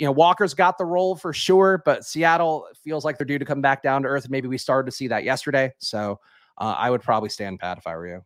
you know, Walker's got the role for sure, but Seattle feels like they're due to come back down to earth. Maybe we started to see that yesterday. So uh, I would probably stand pat if I were you.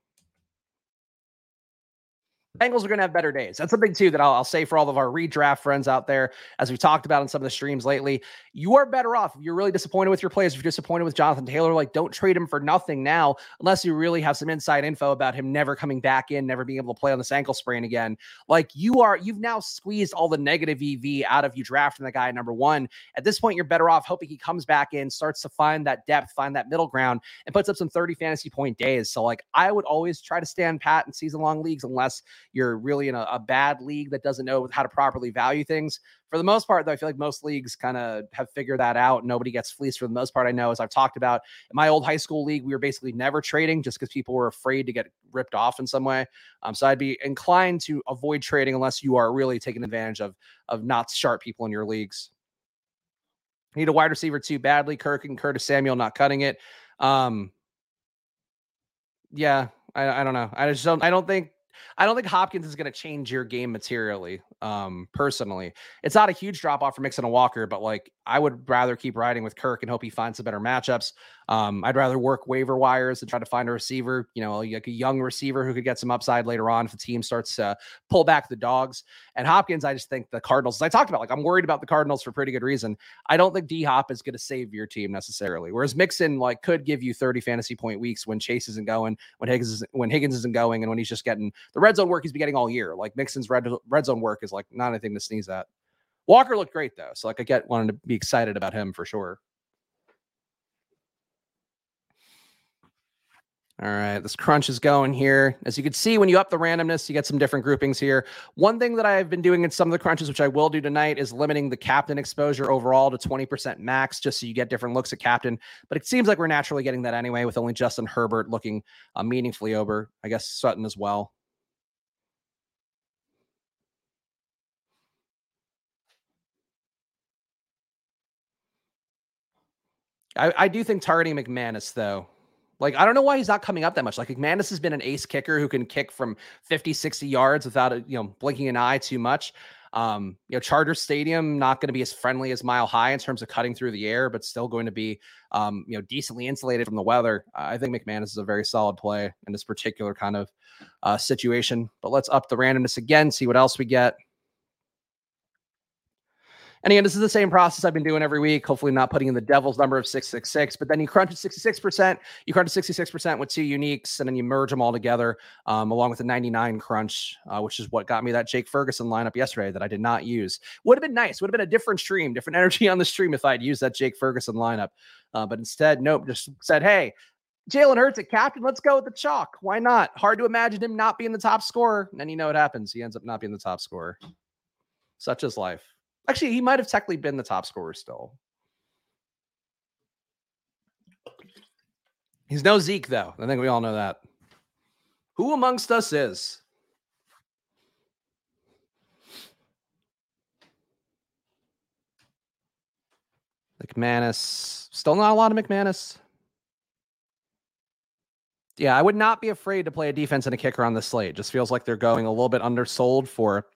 Bengals are going to have better days. That's something too that I'll, I'll, say for all of our redraft friends out there, as we've talked about in some of the streams lately. You are better off if you're really disappointed with your players. If you're disappointed with Jonathan Taylor, like don't trade him for nothing now, unless you really have some inside info about him never coming back in, never being able to play on this ankle sprain again. Like you are, you've now squeezed all the negative EV out of you drafting the guy number one. At this point, you're better off hoping he comes back in, starts to find that depth, find that middle ground, and puts up some 30 fantasy point days. So like I would always try to stand pat in season long leagues unless you're really in a, a bad league that doesn't know how to properly value things. For the most part, though, I feel like most leagues kind of have figured that out. Nobody gets fleeced for the most part. I know, as I've talked about in my old high school league, we were basically never trading just because people were afraid to get ripped off in some way. Um, so I'd be inclined to avoid trading unless you are really taking advantage of of not sharp people in your leagues. Need a wide receiver too badly. Kirk and Curtis Samuel not cutting it. Um, yeah, I, I don't know. I just don't. I don't think I don't think Hopkins is going to change your game materially. Um, personally, it's not a huge drop off for Mixon and Walker, but like I would rather keep riding with Kirk and hope he finds some better matchups. Um, I'd rather work waiver wires and try to find a receiver, you know, like a young receiver who could get some upside later on if the team starts to pull back the dogs. And Hopkins, I just think the Cardinals, as I talked about, like I'm worried about the Cardinals for pretty good reason. I don't think D Hop is going to save your team necessarily. Whereas Mixon, like, could give you 30 fantasy point weeks when Chase isn't going, when Higgins is, when Higgins isn't going, and when he's just getting the red zone work he's been getting all year. Like Mixon's red red zone work is like not anything to sneeze at. Walker looked great though, so like I get wanted to be excited about him for sure. All right, this crunch is going here. As you can see, when you up the randomness, you get some different groupings here. One thing that I've been doing in some of the crunches, which I will do tonight, is limiting the captain exposure overall to 20% max, just so you get different looks at captain. But it seems like we're naturally getting that anyway, with only Justin Herbert looking uh, meaningfully over, I guess Sutton as well. I, I do think targeting McManus though. Like, I don't know why he's not coming up that much. Like, McManus has been an ace kicker who can kick from 50, 60 yards without, a, you know, blinking an eye too much. Um, you know, Charter Stadium not going to be as friendly as Mile High in terms of cutting through the air, but still going to be, um, you know, decently insulated from the weather. I think McManus is a very solid play in this particular kind of uh, situation. But let's up the randomness again, see what else we get. And again, this is the same process I've been doing every week. Hopefully, not putting in the devil's number of 666, but then you crunch at 66%. You crunch at 66% with two uniques, and then you merge them all together um, along with the 99 crunch, uh, which is what got me that Jake Ferguson lineup yesterday that I did not use. Would have been nice. Would have been a different stream, different energy on the stream if I'd used that Jake Ferguson lineup. Uh, but instead, nope, just said, hey, Jalen Hurts at captain. Let's go with the chalk. Why not? Hard to imagine him not being the top scorer. And then you know what happens. He ends up not being the top scorer. Such is life. Actually, he might have technically been the top scorer still. He's no Zeke, though. I think we all know that. Who amongst us is? McManus. Still not a lot of McManus. Yeah, I would not be afraid to play a defense and a kicker on the slate. Just feels like they're going a little bit undersold for,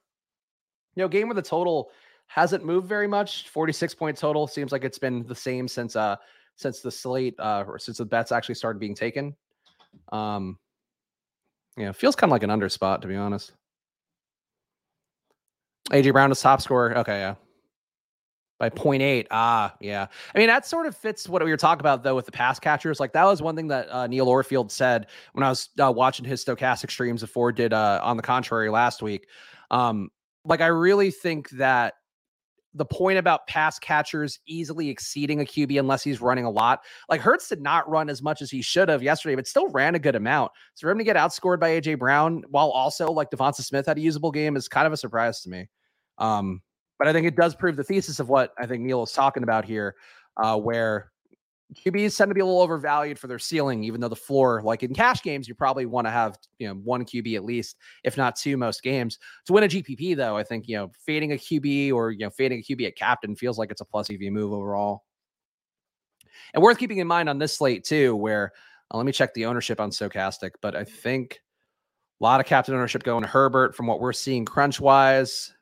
you know, game where the total hasn't moved very much. 46 point total seems like it's been the same since uh since the slate uh or since the bets actually started being taken. Um yeah, feels kind of like an under spot to be honest. AJ Brown is top scorer. Okay, yeah by 0.8. Ah, yeah. I mean, that sort of fits what we were talking about, though, with the pass catchers. Like, that was one thing that uh, Neil Orfield said when I was uh, watching his Stokastic streams before did uh, on the contrary last week. Um, like, I really think that the point about pass catchers easily exceeding a QB unless he's running a lot. Like Hurts did not run as much as he should have yesterday, but still ran a good amount. So for him to get outscored by AJ Brown while also like Devonta Smith had a usable game is kind of a surprise to me. Um, but I think it does prove the thesis of what I think Neil is talking about here, uh, where QBs tend to be a little overvalued for their ceiling, even though the floor, like in cash games, you probably want to have you know one QB at least, if not two, most games. To win a GPP, though, I think you know fading a QB or you know fading a QB at captain feels like it's a plus EV move overall. And worth keeping in mind on this slate too, where uh, let me check the ownership on Stokastic, but I think a lot of captain ownership going to Herbert from what we're seeing crunch wise.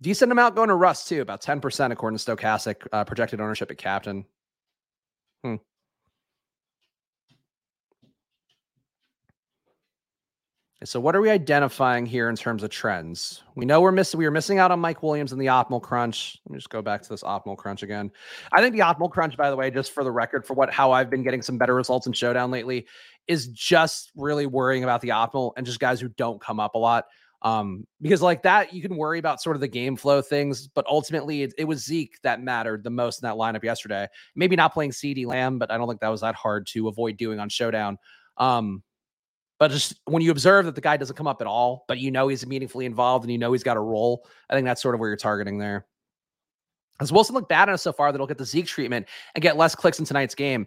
Decent amount going to Russ too, about 10% according to Stokastic uh, projected ownership at captain. Hmm. So what are we identifying here in terms of trends? We know we're missing we were missing out on Mike Williams in the optimal crunch. Let me just go back to this optimal crunch again. I think the optimal crunch, by the way, just for the record, for what how I've been getting some better results in showdown lately, is just really worrying about the optimal and just guys who don't come up a lot. Um, because like that, you can worry about sort of the game flow things, but ultimately it, it was Zeke that mattered the most in that lineup yesterday. Maybe not playing CeeDee Lamb, but I don't think that was that hard to avoid doing on Showdown. Um, but just when you observe that the guy doesn't come up at all, but you know he's meaningfully involved and you know he's got a role, I think that's sort of where you're targeting there. Does Wilson look bad enough so far that he'll get the Zeke treatment and get less clicks in tonight's game?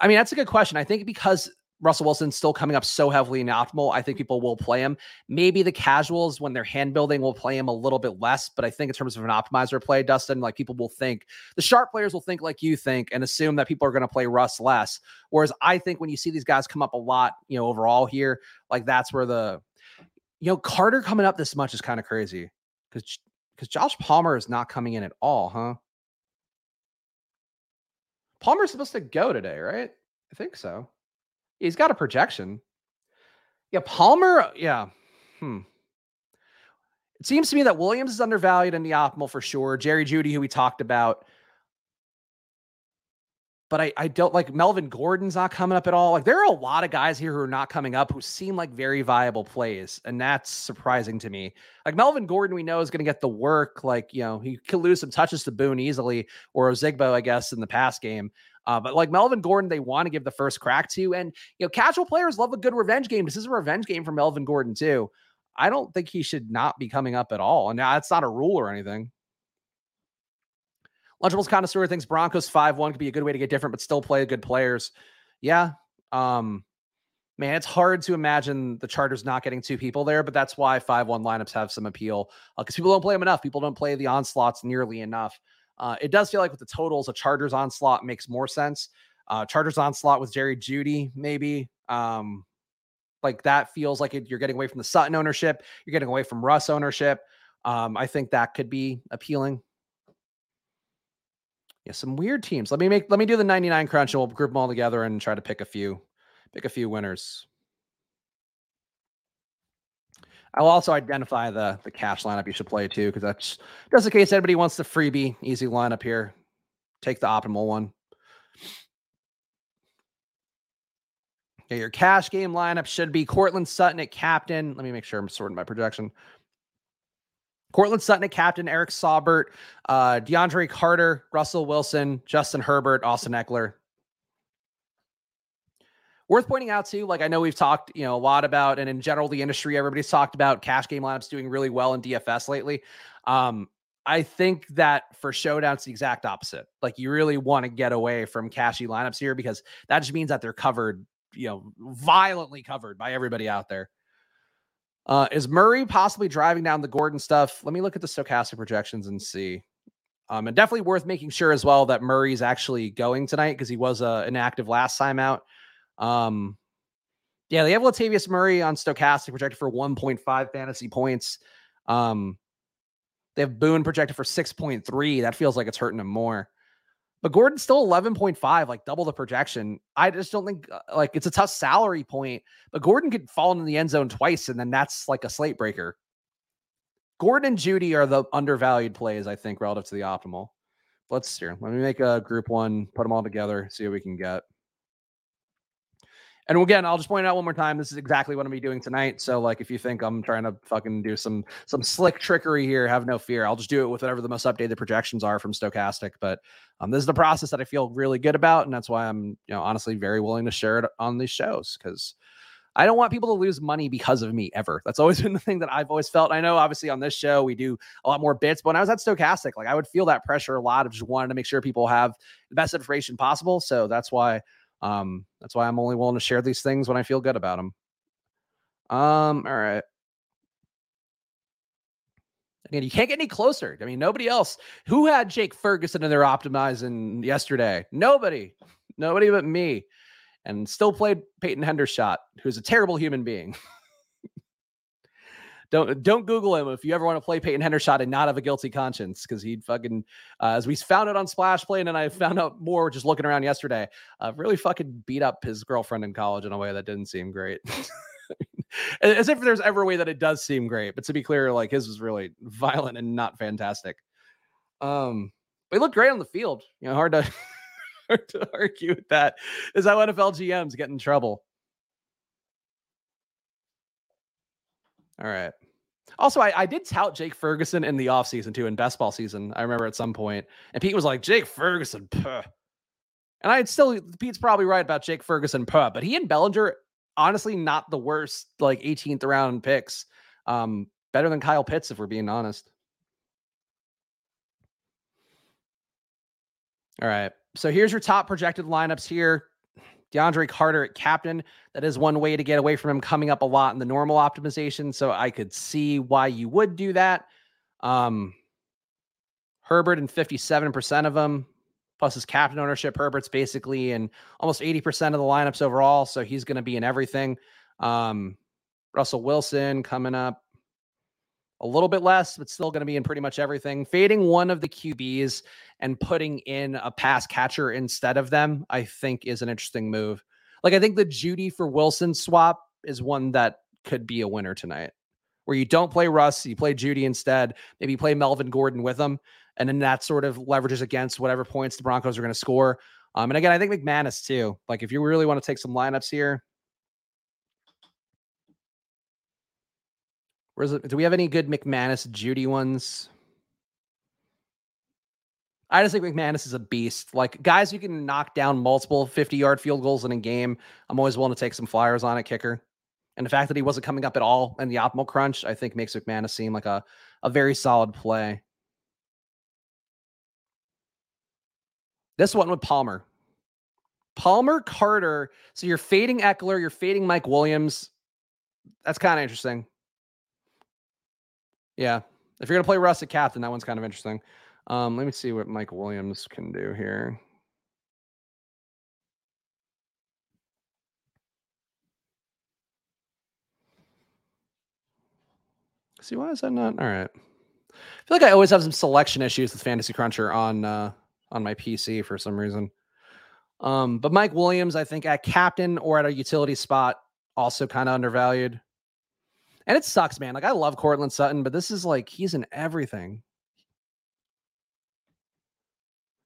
I mean, that's a good question. I think because Russell Wilson still coming up so heavily in optimal. I think people will play him. Maybe the casuals, when they're hand building, will play him a little bit less. But I think in terms of an optimizer play, Dustin, like people will think the sharp players will think like you think and assume that people are going to play Russ less. Whereas I think when you see these guys come up a lot, you know, overall here, like that's where the, you know, Carter coming up this much is kind of crazy because because Josh Palmer is not coming in at all, huh? Palmer's supposed to go today, right? I think so. He's got a projection. Yeah, Palmer. Yeah. Hmm. It seems to me that Williams is undervalued in the optimal for sure. Jerry Jeudy, who we talked about. But I, I don't like Melvin Gordon's not coming up at all. Like there are a lot of guys here who are not coming up who seem like very viable plays. And that's surprising to me. Like Melvin Gordon, we know is going to get the work. Like, you know, he could lose some touches to Boone easily or Ozigbo, I guess, in the past game. Uh, but like Melvin Gordon, they want to give the first crack to. And, you know, casual players love a good revenge game. This is a revenge game for Melvin Gordon, too. I don't think he should not be coming up at all. And now it's not a rule or anything. Lunchables connoisseur thinks Broncos 5 1 could be a good way to get different, but still play good players. Yeah. Um, man, it's hard to imagine the Chargers not getting two people there, but that's why 5 1 lineups have some appeal because uh, people don't play them enough. People don't play the onslaughts nearly enough. Uh, it does feel like with the totals, a Chargers onslaught makes more sense. Uh, Chargers onslaught with Jerry Jeudy, maybe. Um, like that feels like it, you're getting away from the Sutton ownership. You're getting away from Russ ownership. Um, I think that could be appealing. Yeah, some weird teams. Let me make let me do the 99 crunch and we'll group them all together and try to pick a few, pick a few winners. I'll also identify the the cash lineup you should play too, because that's just in case anybody wants the freebie easy lineup here. Take the optimal one. Okay, your cash game lineup should be Courtland Sutton at captain. Let me make sure I'm sorting my projection. Courtland Sutton at captain, Eric Saubert, uh, DeAndre Carter, Russell Wilson, Justin Herbert, Austin Ekeler. Worth pointing out too, like I know we've talked, you know, a lot about, and in general, the industry, everybody's talked about cash game lineups doing really well in DFS lately. Um, I think that for showdown, it's the exact opposite. Like you really want to get away from cashy lineups here because that just means that they're covered, you know, violently covered by everybody out there. Uh, is Murray possibly driving down the Gordon stuff? Let me look at the Stokastic projections and see. Um, and definitely worth making sure as well that Murray's actually going tonight because he was uh, inactive last time out. Um, yeah, they have Latavius Murray on Stokastic projected for 1.5 fantasy points. Um, they have Boone projected for 6.3. That feels like it's hurting him more. But Gordon's still 11.5, like double the projection. I just don't think uh, like it's a tough salary point, but Gordon could fall into the end zone twice, and then that's like a slate breaker. Gordon and Jeudy are the undervalued plays, I think, relative to the optimal. Let's here. Let me make a group one, put them all together, see what we can get. And again, I'll just point out one more time. This is exactly what I'm be doing tonight. So, like, if you think I'm trying to fucking do some some slick trickery here, have no fear. I'll just do it with whatever the most updated projections are from Stokastic. But um, this is the process that I feel really good about, and that's why I'm, you know, honestly very willing to share it on these shows because I don't want people to lose money because of me ever. That's always been the thing that I've always felt. I know, obviously, on this show we do a lot more bits, but when I was at Stokastic, like I would feel that pressure a lot of just wanting to make sure people have the best information possible. So that's why um, that's why I'm only willing to share these things when I feel good about them. Um, all right. Again, you can't get any closer. I mean, nobody else who had Jake Ferguson in their optimizing yesterday. Nobody, nobody but me, and still played Peyton Hendershot, who's a terrible human being. don't don't Google him if you ever want to play Peyton Hendershot and not have a guilty conscience because he'd fucking uh, as we found it on Splash Play and I found out more just looking around yesterday. Uh, really fucking beat up his girlfriend in college in a way that didn't seem great. as if there's ever a way that it does seem great, but to be clear, like his was really violent and not fantastic. Um, but he looked great on the field. You know, hard to hard to argue with that. Is how NFL GMs get in trouble. All right. Also, I, I did tout Jake Ferguson in the offseason too, in best ball season. I remember at some point, and Pete was like, Jake Ferguson, puh. And I'd still, Pete's probably right about Jake Ferguson, puh, but he and Bellinger, honestly, not the worst, like 18th round picks. Um, better than Kyle Pitts, if we're being honest. All right. So here's your top projected lineups here. DeAndre Carter at captain. That is one way to get away from him coming up a lot in the normal optimization. So I could see why you would do that. Um, Herbert and 57% of them, plus his captain ownership. Herbert's basically in almost 80% of the lineups overall. So he's going to be in everything. Um, Russell Wilson coming up a little bit less, but still going to be in pretty much everything. Fading one of the QBs and putting in a pass catcher instead of them, I think is an interesting move. Like I think the Jeudy for Wilson swap is one that could be a winner tonight. Where you don't play Russ, you play Jeudy instead. Maybe play Melvin Gordon with him, and then that sort of leverages against whatever points the Broncos are going to score. Um, and again, I think McManus too. Like if you really want to take some lineups here, It? Do we have any good McManus Jeudy ones? I just think McManus is a beast. Like guys who can knock down multiple 50 yard field goals in a game. I'm always willing to take some flyers on a kicker. And the fact that he wasn't coming up at all in the optimal crunch, I think makes McManus seem like a, a very solid play. This one with Palmer. Palmer Carter. So you're fading Ekeler, you're fading Mike Williams. That's kind of interesting. Yeah. If you're going to play Russ at captain, that one's kind of interesting. Um, let me see what Mike Williams can do here. See, why is that not? All right. I feel like I always have some selection issues with Fantasy Cruncher on uh, on my PC for some reason. Um, but Mike Williams, I think at captain or at a utility spot, also kind of undervalued. And it sucks, man. Like I love Courtland Sutton, but this is like he's in everything.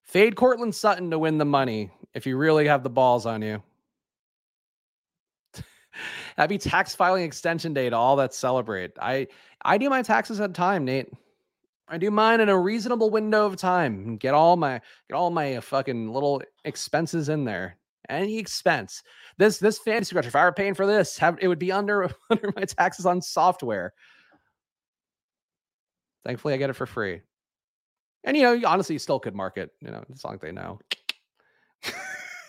Fade Courtland Sutton to win the money if you really have the balls on you. Happy tax filing extension day to all that celebrate. I I do my taxes at time, Nate. I do mine in a reasonable window of time. And get all my get all my uh, fucking little expenses in there. Any expense. This this fantasy scratcher, if I were paying for this, have it would be under under my taxes on software. Thankfully, I get it for free. And you know, honestly, you still could market, you know, as long as they know.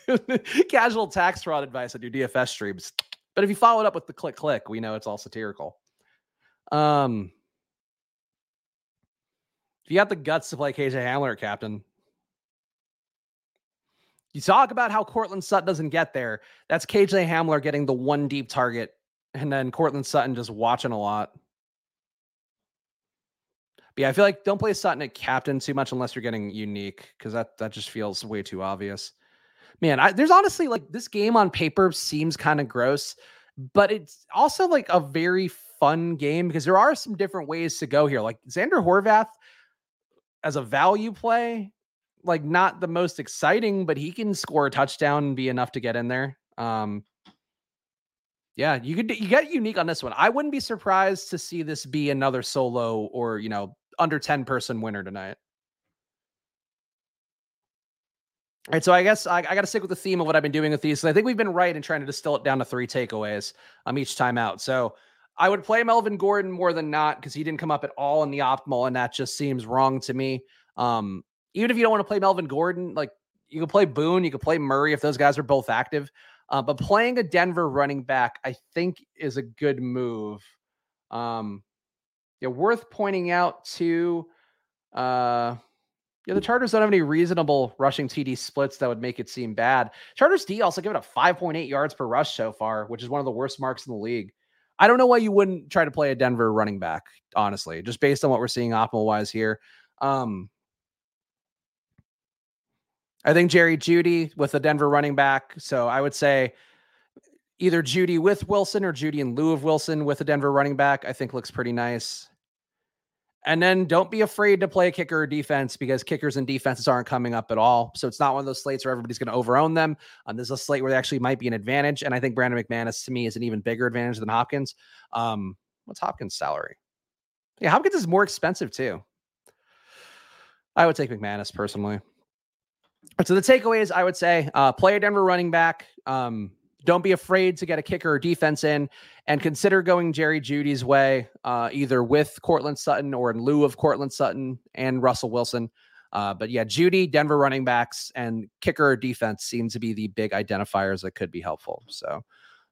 Casual tax fraud advice on your DFS streams. But if you follow it up with the click click, we know it's all satirical. Um if you got the guts to play KJ Hamler, Captain, you talk about how Courtland Sutton doesn't get there. That's KJ Hamler getting the one deep target, and then Courtland Sutton just watching a lot. But yeah, I feel like don't play Sutton at captain too much unless you're getting unique because that that just feels way too obvious. Man, I, there's honestly like this game on paper seems kind of gross, but it's also like a very fun game because there are some different ways to go here. Like Zander Horvath as a value play, like not the most exciting, but he can score a touchdown and be enough to get in there. Um, yeah, you could you get unique on this one. I wouldn't be surprised to see this be another solo or you know under 10 person winner tonight. All right, so I guess I, I got to stick with the theme of what I've been doing with these. I think we've been right in trying to distill it down to three takeaways um, each time out. So I would play Melvin Gordon more than not because he didn't come up at all in the optimal, and that just seems wrong to me. Um, even if you don't want to play Melvin Gordon, like you can play Boone, you can play Murray if those guys are both active. Uh, but playing a Denver running back, I think, is a good move. Um, yeah, worth pointing out too. Uh, yeah, the Chargers don't have any reasonable rushing TD splits that would make it seem bad. Chargers D also give it a 5.8 yards per rush so far, which is one of the worst marks in the league. I don't know why you wouldn't try to play a Denver running back, honestly, just based on what we're seeing optimal wise here. Um, I think Jerry Jeudy with the Denver running back. So I would say either Jeudy with Wilson or Jeudy in lieu of Wilson with a Denver running back, I think looks pretty nice. And then don't be afraid to play a kicker or defense because kickers and defenses aren't coming up at all. So it's not one of those slates where everybody's going to overown them. Um, there's a slate where they actually might be an advantage. And I think Brandon McManus to me is an even bigger advantage than Hopkins. Um, what's Hopkins' salary? Yeah, Hopkins is more expensive too. I would take McManus personally. So the takeaways, I would say, uh, play a Denver running back. Um, don't be afraid to get a kicker or defense in and consider going Jerry Jeudy's way, uh, either with Courtland Sutton or in lieu of Courtland Sutton and Russell Wilson. Uh, but yeah, Jeudy, Denver running backs, and kicker defense seem to be the big identifiers that could be helpful. So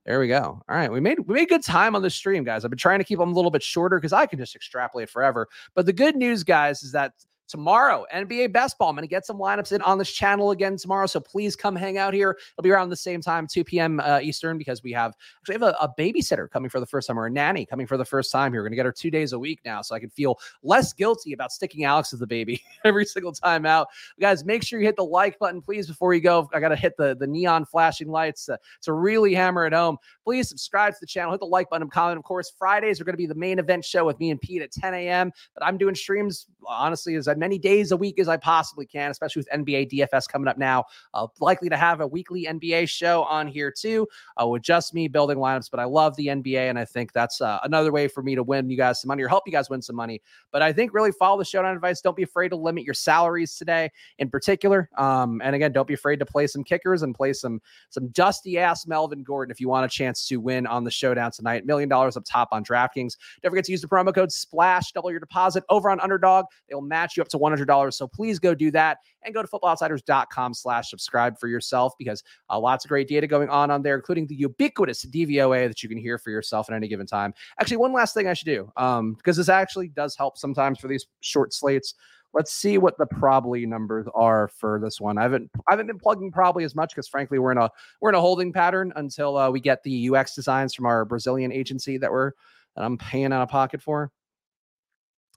there we go. All right, we made we made good time on the stream, guys. I've been trying to keep them a little bit shorter because I can just extrapolate forever. But the good news, guys, is that tomorrow. NBA best ball. I'm going to get some lineups in on this channel again tomorrow. So please come hang out here. It'll be around the same time, 2 p.m. Uh, Eastern, because we have actually have a, a, babysitter coming for the first time or a nanny coming for the first time here. We're going to get her two days a week now. So I can feel less guilty about sticking Alex as the baby every single time out. Guys, make sure you hit the like button, please, before you go. I got to hit the, the neon flashing lights to, to really hammer it home. Please subscribe to the channel, hit the like button, comment. Of course, Fridays are going to be the main event show with me and Pete at 10 a.m. But I'm doing streams, honestly, as I many days a week as I possibly can, especially with NBA DFS coming up now. Uh, likely to have a weekly NBA show on here too, uh, with just me building lineups. But I love the NBA, and I think that's uh, another way for me to win you guys some money or help you guys win some money. But I think really follow the showdown advice. Don't be afraid to limit your salaries today, in particular. Um, and again, don't be afraid to play some kickers and play some some dusty ass Melvin Gordon if you want a chance to win on the showdown tonight. Million dollars up top on DraftKings. Don't forget to use the promo code SPLASH, double your deposit over on Underdog. They will match you up to $100. So please go do that and go to footballoutsiders.com slash subscribe for yourself because uh, lots of great data going on on there, including the ubiquitous DVOA that you can hear for yourself at any given time. Actually, one last thing I should do, um, because this actually does help sometimes for these short slates. Let's see what the probably numbers are for this one. I haven't I haven't been plugging Probly as much because frankly we're in a we're in a holding pattern until uh, we get the UX designs from our Brazilian agency that we're that I'm paying out of pocket for.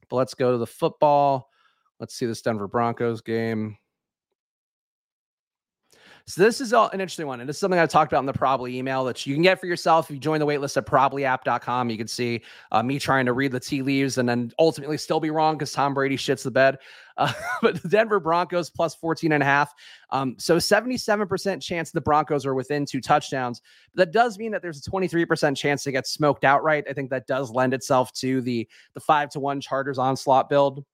But let's go to the football. Let's see this Denver Broncos game. So this is an interesting one, and it's something I talked about in the Probly email that you can get for yourself if you join the waitlist at problyapp.com. You can see uh, me trying to read the tea leaves and then ultimately still be wrong because Tom Brady shits the bed. Uh, but the Denver Broncos plus 14 and a half. Um, so 77% chance the Broncos are within two touchdowns. But that does mean that there's a 23% chance to get smoked outright. I think that does lend itself to the the five to one Chargers onslaught build.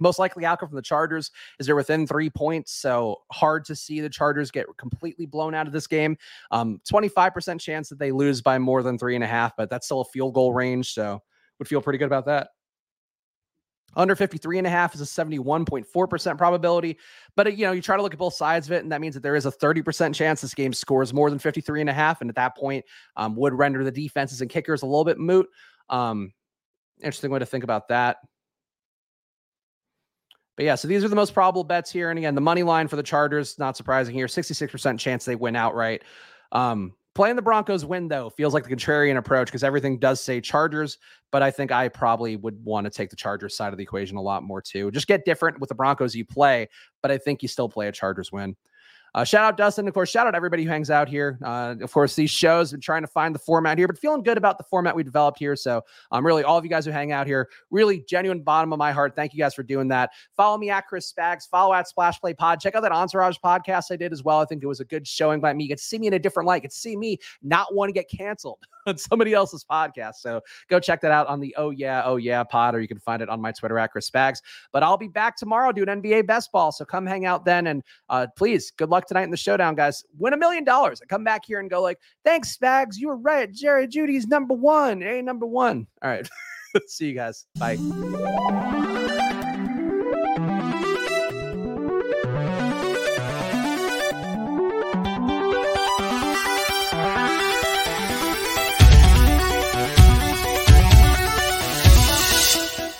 Most likely outcome from the Chargers is they're within three points, so hard to see the Chargers get completely blown out of this game. Um, 25% chance that they lose by more than three and a half, but that's still a field goal range, so would feel pretty good about that. Under 53 and a half is a 71.4% probability. But, uh, you know, you try to look at both sides of it, and that means that there is a 30% chance this game scores more than 53 and a half. And at that point, um, would render the defenses and kickers a little bit moot. Um, interesting way to think about that. But yeah, so these are the most probable bets here. And again, the money line for the Chargers, not surprising here, 66% chance they win outright. Um, playing the Broncos win though feels like the contrarian approach because everything does say Chargers, but I think I probably would want to take the Chargers side of the equation a lot more too. Just get different with the Broncos you play, but I think you still play a Chargers win. Uh, shout out Dustin, of course. Shout out everybody who hangs out here. Uh, of course, these shows been trying to find the format here, but feeling good about the format we developed here. So, um, really, all of you guys who hang out here, really genuine bottom of my heart. Thank you guys for doing that. Follow me at Chris Spags. Follow at Splash Play Pod. Check out that Entourage podcast I did as well. I think it was a good showing by me. You to see me in a different light. You to see me not want to get canceled on somebody else's podcast. So go check that out on the Oh Yeah Oh Yeah pod, or you can find it on my Twitter at Chris Spags. But I'll be back tomorrow doing NBA best ball. So come hang out then, and uh, please, good luck tonight in the showdown guys, win a million dollars. I come back here and go like, thanks, Spags. You were right. Jerry Jeudy's number one. A number one. All right. See you guys. Bye.